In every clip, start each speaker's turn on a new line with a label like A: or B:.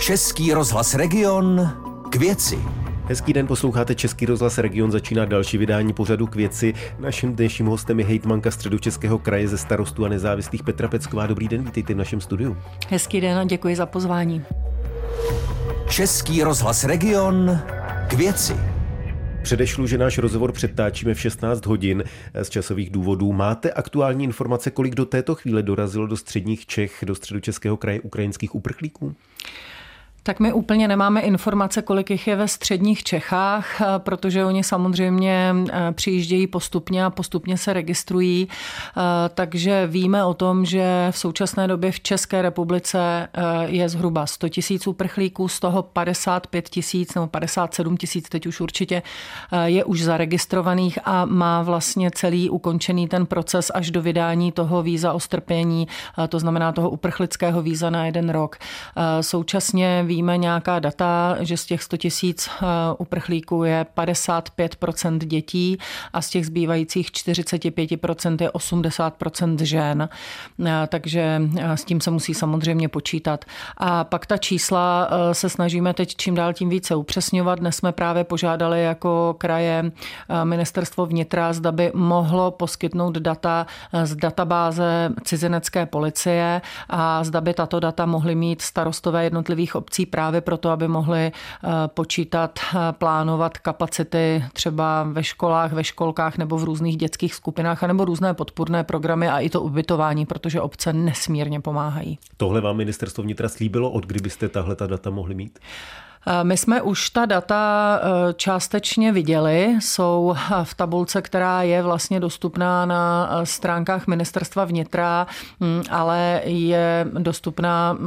A: Český rozhlas Region k věci.
B: Hezký den, posloucháte Český rozhlas Region, začíná další vydání pořadu k věci. Naším dnešním hostem je hejtmanka středočeského kraje ze starostu a nezávislých Petra Pecková. Dobrý den, vítejte v našem studiu.
C: Hezký den a děkuji za pozvání.
A: Český rozhlas Region k věci.
B: Předešlu, že náš rozhovor přetáčíme v 16 hodin z časových důvodů. Máte aktuální informace, kolik do této chvíle dorazilo do středních Čech, do středočeského kraje ukrajinských uprchlíků?
C: Tak my úplně nemáme informace, kolik jich je ve středních Čechách, eh, protože oni samozřejmě eh, přijíždějí postupně a postupně se registrují. Eh, takže víme o tom, že v současné době v České republice je zhruba 100 tisíc uprchlíků, z toho 55 tisíc nebo 57 tisíc teď už určitě je už zaregistrovaných a má vlastně celý ukončený ten proces až do vydání toho víza o strpění, to znamená toho uprchlického víza na jeden rok. Současně víme nějaká data, že z těch 100 tisíc eh, uprchlíků je 55% dětí a z těch zbývajících 45% je 80% žen. Eh, takže eh, s tím se musí samozřejmě počítat. A pak ta čísla se snažíme teď čím dál tím více upřesňovat. Dnes jsme právě požádali jako kraje ministerstvo vnitra, zda by mohlo poskytnout data z databáze cizinecké policie a zda by tato data mohly mít starostové jednotlivých obcí prací právě proto, aby mohli eh, počítat, eh, plánovat kapacity třeba ve školách, ve školkách nebo v různých dětských skupinách, nebo různé podpůrné programy a i to ubytování, protože obce nesmírně pomáhají.
B: Tohle vám ministerstvo vnitra slíbilo, od kdy byste tahle ta data mohli mít?
C: Eh, my jsme už ta data částečně viděli, jsou v tabulce, která je vlastně dostupná na stránkách ministerstva vnitra, hm, ale je dostupná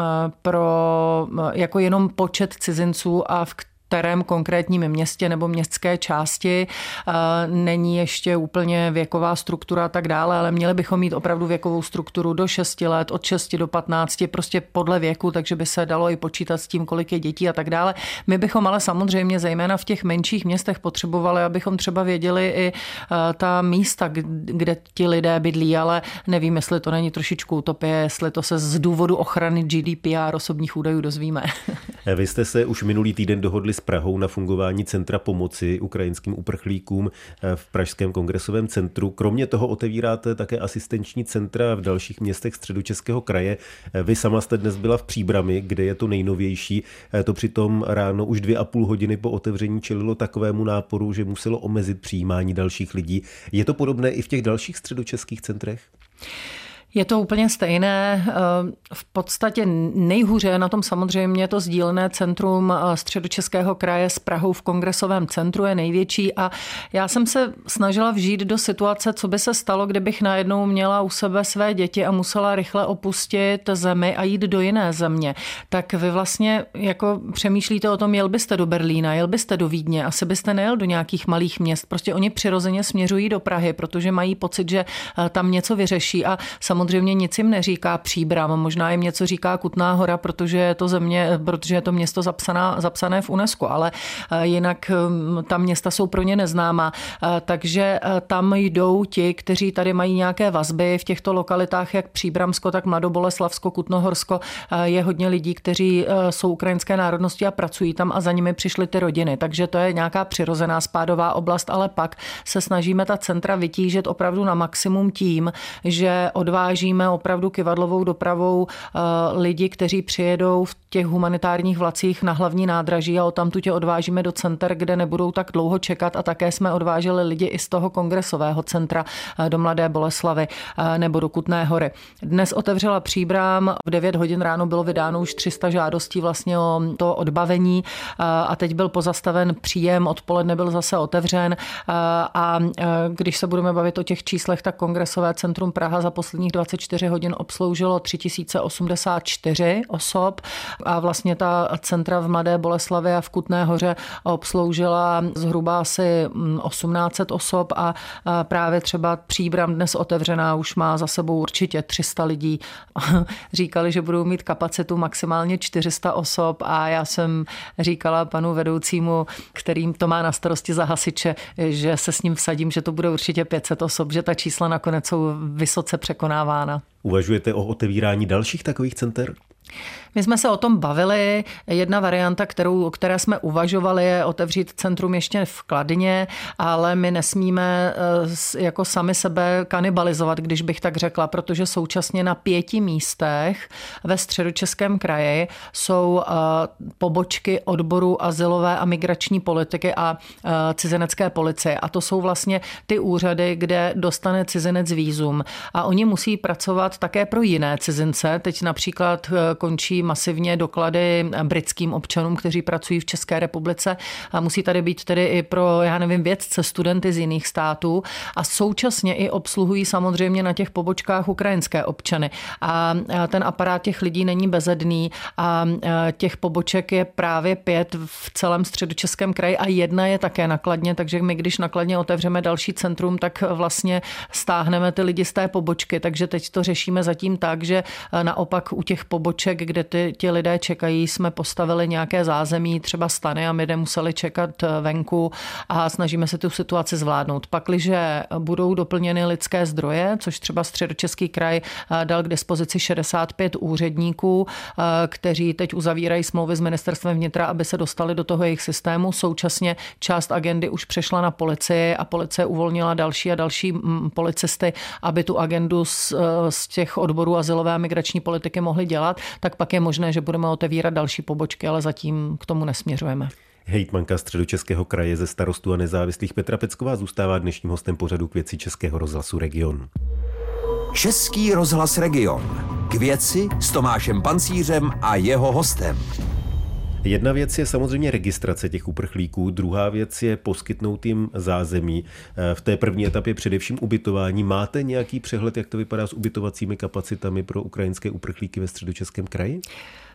C: pro jako jenom počet cizinců a v kterém konkrétním městě nebo městské části. Není ještě úplně věková struktura a tak dále, ale měli bychom mít opravdu věkovou strukturu do 6 let, od 6 do 15, prostě podle věku, takže by se dalo i počítat s tím, kolik je dětí a tak dále. My bychom ale samozřejmě zejména v těch menších městech potřebovali, abychom třeba věděli i ta místa, kde ti lidé bydlí, ale nevím, jestli to není trošičku utopie, jestli to se z důvodu ochrany GDPR osobních údajů dozvíme.
B: Vy jste se už minulý týden dohodli s Prahou na fungování Centra pomoci ukrajinským uprchlíkům eh, v Pražském kongresovém centru. Kromě toho otevíráte také asistenční centra v dalších městech středočeského kraje. Eh, vy sama jste dnes byla v Příbrami, kde je to nejnovější. Eh, to přitom ráno už dvě a půl hodiny po otevření čelilo takovému náporu, že muselo omezit přijímání dalších lidí. Je to podobné i v těch dalších středočeských centrech?
C: Je to úplně stejné. Eh, v podstatě nejhůře na tom samozřejmě to sdílené centrum eh, středočeského kraje s Prahou v kongresovém centru je největší a já jsem se snažila vžít do situace, co by se stalo, kdybych najednou měla u sebe své děti a musela rychle opustit zemi a jít do jiné země. Tak vy vlastně jako přemýšlíte o tom, jel byste do Berlína, jel byste do Vídně, asi byste nejel do nějakých malých měst. Prostě oni přirozeně směřují do Prahy, protože mají pocit, že eh, tam něco vyřeší a samozřejmě samozřejmě nic jim neříká Příbram, možná jim něco říká Kutná hora, protože je to země, protože je to město zapsaná, zapsané v UNESCO, ale eh, jinak hm, ta města jsou pro ně neznámá. Eh, takže eh, tam jdou ti, kteří tady mají nějaké vazby v těchto lokalitách, jak Příbramsko, tak Mladoboleslavsko, Kutnohorsko. Je hodně lidí, kteří jsou ukrajinské národnosti a pracují tam a za nimi přišly ty rodiny. Takže to je nějaká přirozená spádová oblast, ale pak se snažíme ta centra vytížit opravdu na maximum tím, že odváží dovážíme opravdu kivadlovou dopravou eh, lidi, kteří přijedou v těch humanitárních vlacích na hlavní nádraží a tam tě odvážíme do center, kde nebudou tak dlouho čekat a také jsme odváželi lidi i z toho kongresového centra eh, do Mladé Boleslavy eh, nebo do Kutné hory. Dnes otevřela příbrám, v 9 hodin ráno bylo vydáno už 300 žádostí vlastně o to odbavení a teď byl pozastaven příjem, odpoledne byl zase otevřen a když se budeme bavit o těch číslech, tak kongresové centrum Praha za posledních 24 hodin obsloužilo 3084 osob a vlastně ta centra v Mladé Boleslavě a v Kutné hoře obsloužila zhruba asi 1800 mm, osob a právě třeba Příbram dnes otevřená už má za sebou určitě 300 lidí. Říkali, že budou mít kapacitu maximálně 400 osob a já jsem říkala panu vedoucímu, kterým to má na starosti za hasiče, že se s ním vsadím, že to bude určitě 500 osob, že ta čísla nakonec jsou vysoce překonávána.
B: Uvažujete o otevírání dalších takových center?
C: My jsme se o tom bavili. Jedna varianta, kterou, které jsme uvažovali, je otevřít centrum ještě v Kladně, ale my nesmíme eh, jako sami sebe kanibalizovat, když bych tak řekla, protože současně na pěti místech ve středočeském kraji jsou eh, pobočky odboru azylové a migrační politiky a eh, cizinecké policie. A to jsou vlastně ty úřady, kde dostane cizinec výzum. A oni musí pracovat také pro jiné cizince. Teď například končí masivně doklady britským občanům, kteří pracují v České republice. A musí tady být tedy i pro, já nevím, vědce, studenty z jiných států. A současně i obsluhují samozřejmě na těch pobočkách ukrajinské občany. A ten aparát těch lidí není bezedný a těch poboček je právě pět v celém středočeském kraji a jedna je také nakladně, takže my když nakladně otevřeme další centrum, tak vlastně stáhneme ty lidi z té pobočky, takže teď to řešíme zatím tak, že naopak u těch poboček, kde ty, ti lidé čekají, jsme postavili nějaké zázemí, třeba stany a my nemuseli čekat eh, venku a snažíme se tu situaci zvládnout. Pakliže budou doplněny lidské zdroje, což třeba středočeský kraj eh, dal k dispozici 65 úředníků, eh, kteří teď uzavírají smlouvy s ministerstvem vnitra, aby se dostali do toho jejich systému. Současně část agendy už přešla na policii a policie uvolnila další a další mm, policisty, aby tu agendu z, z těch odborů azylové a migrační politiky mohli dělat, tak pak je možné, že budeme otevírat další pobočky, ale zatím k tomu nesměřujeme.
B: Hejtmanka středočeského kraje ze starostu a nezávislých Petra Pecková zůstává dnešním hostem pořadu k věci Českého rozhlasu Region.
A: Český rozhlas Region. K věci s Tomášem Pancířem a jeho hostem.
B: Jedna věc je samozřejmě registrace těch uprchlíků, druhá věc je poskytnout jim zázemí. V té první etapě především ubytování. Máte nějaký přehled, jak to vypadá s ubytovacími kapacitami pro ukrajinské uprchlíky ve středočeském kraji?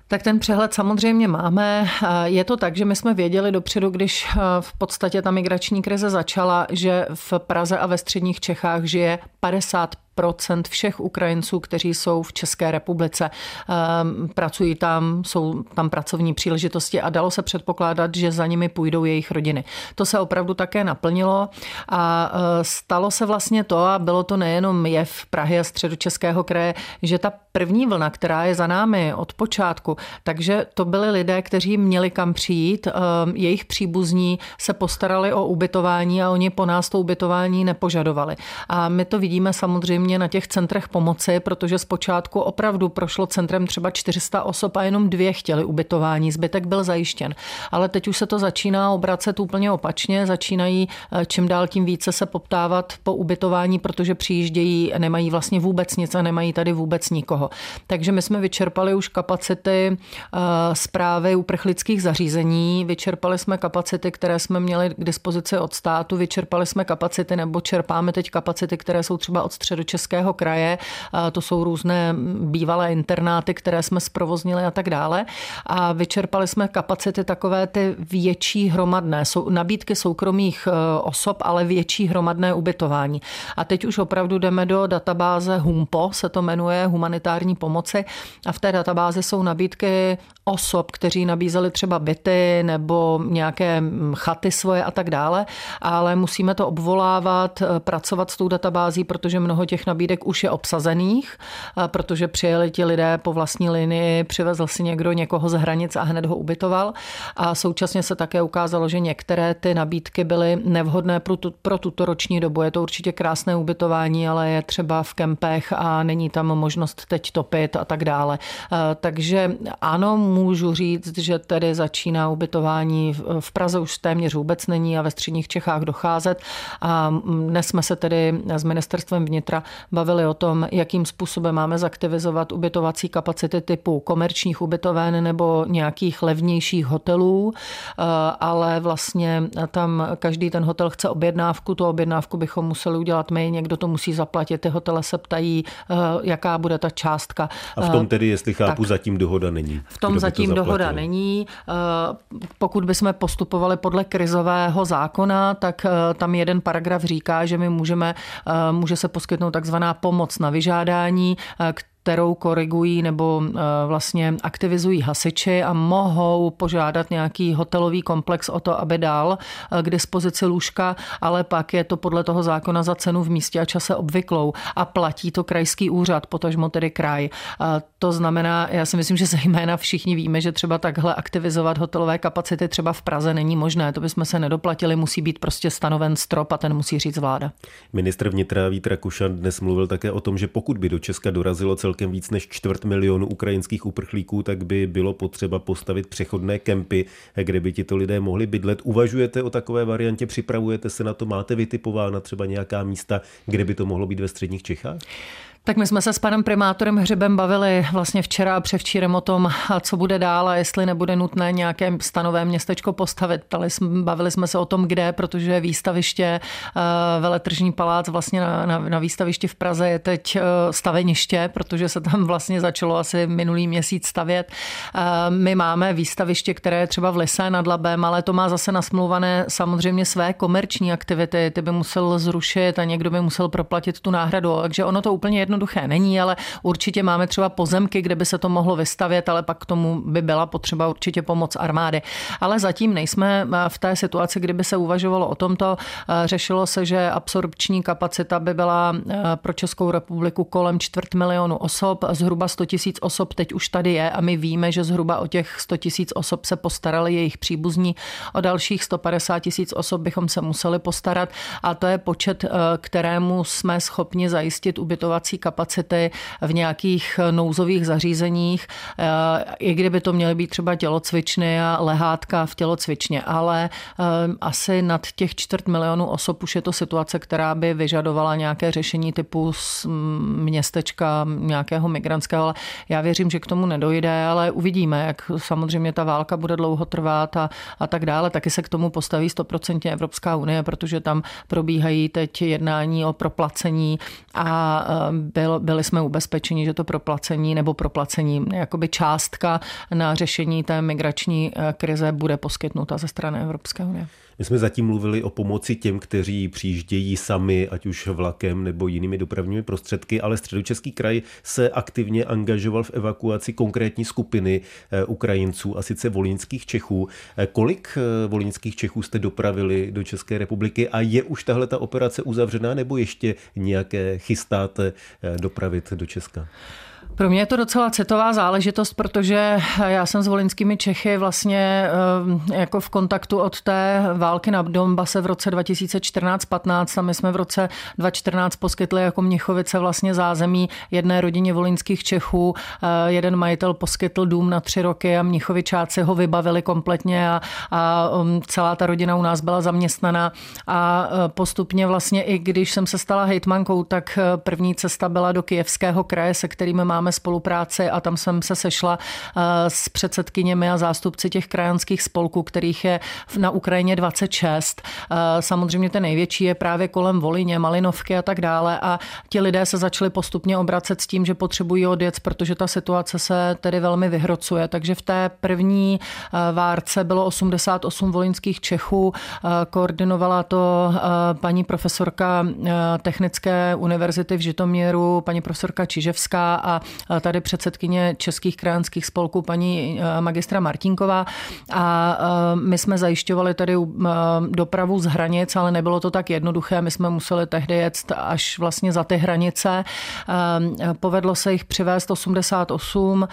C: Tak ten přehled samozřejmě máme. Je to tak, že my jsme věděli dopředu, když v podstatě ta migrační krize začala, že v Praze a ve středních Čechách žije 50% všech Ukrajinců, kteří jsou v České republice. Ehm, pracují tam, jsou tam pracovní příležitosti a dalo se předpokládat, že za nimi půjdou jejich rodiny. To se opravdu také naplnilo a e, stalo se vlastně to, a bylo to nejenom jev Prahy a středočeského kraje, že ta první vlna, která je za námi od počátku, takže to byli lidé, kteří měli kam přijít, ehm, jejich příbuzní se postarali o ubytování a oni po nás to ubytování nepožadovali. A my to vidíme samozřejmě mě na těch centrech pomoci, protože zpočátku opravdu prošlo centrem třeba 400 osob a jenom dvě chtěli ubytování, zbytek byl zajištěn. Ale teď už se to začíná obracet úplně opačně, začínají eh, čím dál tím více se poptávat po ubytování, protože přijíždějí, nemají vlastně vůbec nic a nemají tady vůbec nikoho. Takže my jsme vyčerpali už kapacity zprávy eh, uprchlických zařízení, vyčerpali jsme kapacity, které jsme měli k dispozici od státu, vyčerpali jsme kapacity nebo čerpáme teď kapacity, které jsou třeba od středu Českého kraje. To jsou různé bývalé internáty, které jsme zprovoznili a tak dále. A vyčerpali jsme kapacity takové ty větší hromadné, jsou nabídky soukromých e, osob, ale větší hromadné ubytování. A teď už opravdu jdeme do databáze HUMPO, se to jmenuje Humanitární pomoci. A v té databázi jsou nabídky osob, kteří nabízeli třeba byty nebo nějaké chaty svoje a tak dále, ale musíme to obvolávat, e, pracovat s tou databází, protože mnoho těch nabídek už je obsazených, protože přijeli ti lidé po vlastní linii, přivezl si někdo někoho z hranic a hned ho ubytoval. A současně se také ukázalo, že některé ty nabídky byly nevhodné pro, tu, pro tuto roční dobu. Je to určitě krásné ubytování, ale je třeba v kempech a není tam možnost teď topit a tak dále. Takže ano, můžu říct, že tedy začíná ubytování v Praze už téměř vůbec není a ve středních Čechách docházet. A dnes jsme se tedy s ministerstvem vnitra bavili o tom, jakým způsobem máme zaktivizovat ubytovací kapacity typu komerčních ubytoven nebo nějakých levnějších hotelů, eh, ale vlastně tam každý ten hotel chce objednávku, tu objednávku bychom museli udělat my, někdo to musí zaplatit, ty hotele se ptají, eh, jaká bude ta částka.
B: A v tom tedy, jestli chápu, tak, zatím dohoda není.
C: V tom zatím to dohoda není. Eh, pokud bychom postupovali podle krizového zákona, tak tam jeden paragraf říká, že my můžeme, může se poskytnout takzvaná pomoc na vyžádání, kterou korigují nebo vlastně aktivizují hasiči a mohou požádat nějaký hotelový komplex o to, aby dal k dispozici lůžka, ale pak je to podle toho zákona za cenu v místě a čase obvyklou a platí to krajský úřad, potažmo tedy kraj. To znamená, já si myslím, že zejména všichni víme, že třeba takhle aktivizovat hotelové kapacity třeba v Praze není možné. To bychom se nedoplatili, musí být prostě stanoven strop a ten musí říct vláda.
B: Ministr vnitra Vít Rakušan dnes mluvil také o tom, že pokud by do Česka dorazilo celkem víc než čtvrt milionu ukrajinských uprchlíků, tak by bylo potřeba postavit přechodné kempy, kde by tito lidé mohli bydlet. Uvažujete o takové variantě, připravujete se na to, máte vytipována třeba nějaká místa, kde by to mohlo být ve středních Čechách?
C: Tak my jsme se s panem primátorem Hřebem bavili vlastně včera a převčírem o tom, co bude dál a jestli nebude nutné nějaké stanové městečko postavit. Bavili jsme se o tom, kde, protože výstaviště eh, Veletržní palác vlastně na, na, na výstavišti v Praze je teď eh, staveniště, protože se tam vlastně začalo asi minulý měsíc stavět. Eh, my máme výstaviště, které je třeba v Lise nad Labem, ale to má zase nasmluvané samozřejmě své komerční aktivity. Ty by musel zrušit a někdo by musel proplatit tu náhradu. Takže ono to úplně jedno jednoduché není, ale určitě máme třeba pozemky, kde by se to mohlo vystavět, ale pak k tomu by byla potřeba určitě pomoc armády. Ale zatím nejsme eh, v té situaci, kdyby se uvažovalo o tomto. Eh, řešilo se, že absorpční kapacita by byla eh, pro Českou republiku kolem čtvrt milionu osob, zhruba 100 tisíc osob teď už tady je a my víme, že zhruba o těch 100 tisíc osob se postarali jejich příbuzní, o dalších 150 tisíc osob bychom se museli postarat a to je počet, kterému jsme schopni zajistit ubytovací kapacity v nějakých nouzových zařízeních, eh, i kdyby to měly být třeba tělocvičny a lehátka v tělocvičně, ale eh, asi nad těch čtvrt milionů osob už je to situace, která by vyžadovala nějaké řešení typu městečka nějakého migrantského, ale já věřím, že k tomu nedojde, ale uvidíme, jak samozřejmě ta válka bude dlouho trvat a, a tak dále. Taky se k tomu postaví stoprocentně Evropská unie, protože tam probíhají teď jednání o proplacení a eh, byl, byli jsme ubezpečeni, že to proplacení nebo proplacení, jakoby částka na řešení té migrační eh, krize bude poskytnuta ze strany Evropské unie.
B: My jsme zatím mluvili o pomoci těm, kteří přijíždějí sami, ať už vlakem nebo jinými dopravními prostředky, ale středočeský kraj se aktivně angažoval v evakuaci konkrétní skupiny eh, Ukrajinců, a sice volínských Čechů. Eh, kolik volínských Čechů jste dopravili do České republiky a je už tahle ta operace uzavřená nebo ještě nějaké chystáte dopravit do Česka?
C: Pro mě je to docela citová záležitost, protože já jsem s volinskými Čechy vlastně eh, jako v kontaktu od té války na Donbase v roce 2014-15 a my jsme v roce 2014 poskytli jako Mnichovice vlastně zázemí jedné rodině volinských Čechů. Eh, jeden majitel poskytl dům na tři roky a Mnichovičáci ho vybavili kompletně a, a um, celá ta rodina u nás byla zaměstnaná a eh, postupně vlastně i když jsem se stala hejtmankou, tak první cesta byla do Kijevského kraje, se kterými máme máme spolupráci a tam jsem se sešla eh, s předsedkyněmi a zástupci těch krajanských spolků, kterých je na Ukrajině 26. Eh, samozřejmě ten největší je právě kolem Volině, Malinovky a tak dále a ti lidé se začali postupně obracet s tím, že potřebují odjet, protože ta situace se tedy velmi vyhrocuje. Takže v té první eh, várce bylo 88 volinských Čechů, koordinovala to paní profesorka Technické univerzity v Žitoměru, paní profesorka Čiževská a tady předsedkyně českých krajanských spolků paní eh, magistra Martinková a eh, my jsme zajišťovali tady eh, dopravu z hranic, ale nebylo to tak jednoduché. My jsme museli tehdy jet až vlastně za ty hranice. Povedlo se jich přivést 88.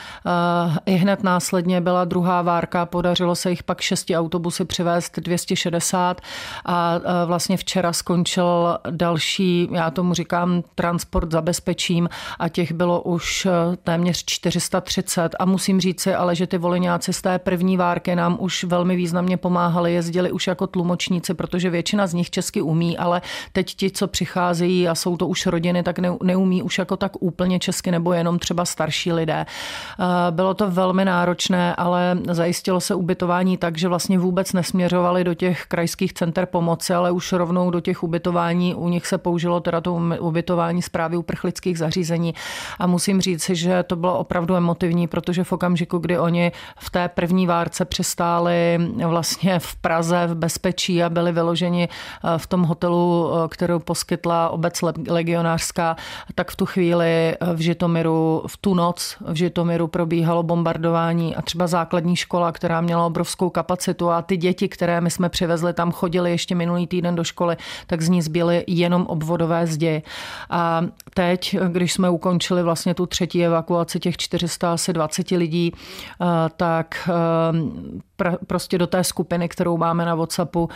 C: I hned následně byla druhá várka, podařilo se jich pak šesti autobusy přivést 260 a vlastně včera skončil další, já tomu říkám, transport za bezpečím a těch bylo už téměř 430 a musím říci ale, že ty voliňáci z té první várky nám už velmi významně pomáhali, jezdili už jako tlumočníci, protože většina z nich česky umí, ale teď ti, co přicházejí a jsou to už rodiny, tak neumí už jako tak úplně česky nebo jenom třeba starší lidé. Eh, bylo to velmi náročné, ale zajistilo se ubytování tak, že vlastně vůbec nesměřovali do těch krajských center pomoci, ale už rovnou do těch ubytování. U nich se použilo teda to ubytování zprávy uprchlických zařízení a musím říct, říci, že to bylo opravdu emotivní, protože v okamžiku, kdy oni v té první várce přistáli vlastně v Praze v bezpečí a byli vyloženi eh, v tom hotelu, eh, kterou poskytla obec legionářská, tak v tu chvíli eh, v Žitomiru, v tu noc v Žitomiru probíhalo bombardování a třeba základní škola, která měla obrovskou kapacitu a ty děti, které my jsme přivezli, tam chodili ještě minulý týden do školy, tak z ní zbyly jenom obvodové zdi. A teď, když jsme ukončili vlastně tu třetí evakuaci těch 420 lidí, tak pr- prostě do té skupiny, kterou máme na WhatsAppu,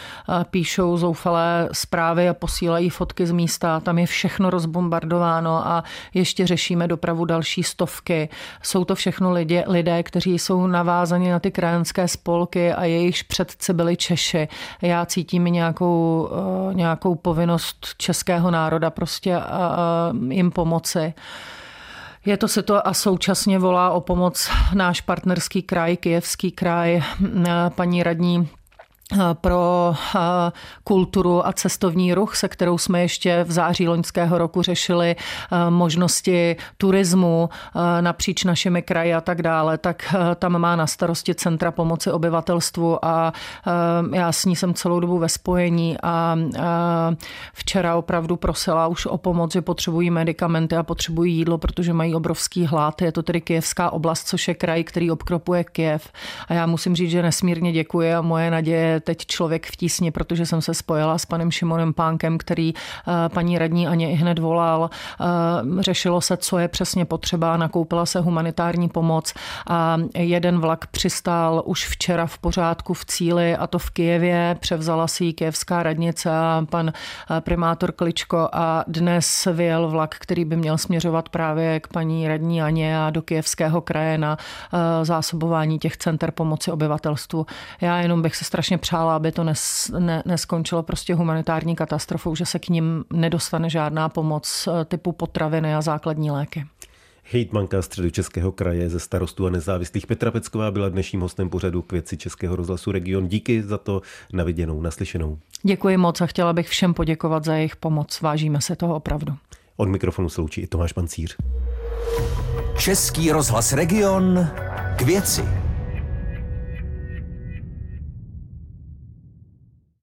C: píšou zoufalé zprávy a posílají fotky z místa. Tam je všechno rozbombardováno a ještě řešíme dopravu další stovky. Jsou to všechno lidé, lidé kteří jsou navázaní na ty krajanské spolky a jejichž předci byli Češi. Já cítím nějakou, nějakou povinnost českého národa prostě jim pomoci. Je to se to a současně volá o pomoc náš partnerský kraj, Kijevský kraj, paní radní pro kulturu a cestovní ruch, se kterou jsme ještě v září loňského roku řešili možnosti turismu napříč našimi kraji a tak dále, tak tam má na starosti Centra pomoci obyvatelstvu a já s ní jsem celou dobu ve spojení a včera opravdu prosila už o pomoc, že potřebují medicamenty a potřebují jídlo, protože mají obrovský hlad. Je to tedy Kijevská oblast, což je kraj, který obkropuje Kijev. A já musím říct, že nesmírně děkuji a moje naděje teď člověk v tísni, protože jsem se spojila s panem Šimonem Pánkem, který eh, paní radní Aně i hned volal. Eh, řešilo se, co je přesně potřeba, nakoupila se humanitární pomoc a jeden vlak přistál už včera v pořádku v cíli a to v Kijevě. Převzala si ji kijevská radnice a pan eh, primátor Kličko a dnes vyjel vlak, který by měl směřovat právě k paní radní Aně a do kijevského kraje na zásobování těch center pomoci obyvatelstvu. Já jenom bych se strašně přála, aby to nes, ne, neskončilo prostě humanitární katastrofou, že se k ním nedostane žádná pomoc eh, typu potraviny a základní léky.
B: Hejtmanka středočeského kraje ze starostů a nezávislých Petra Pecková byla dnešním hostem pořadu k věci Českého rozhlasu Region. Díky za to naviděnou, naslyšenou.
C: Děkuji moc a chtěla bych všem poděkovat za jejich pomoc. Vážíme se toho opravdu.
B: Od mikrofonu sloučí i Tomáš Pancíř.
A: Český rozhlas Region k věci.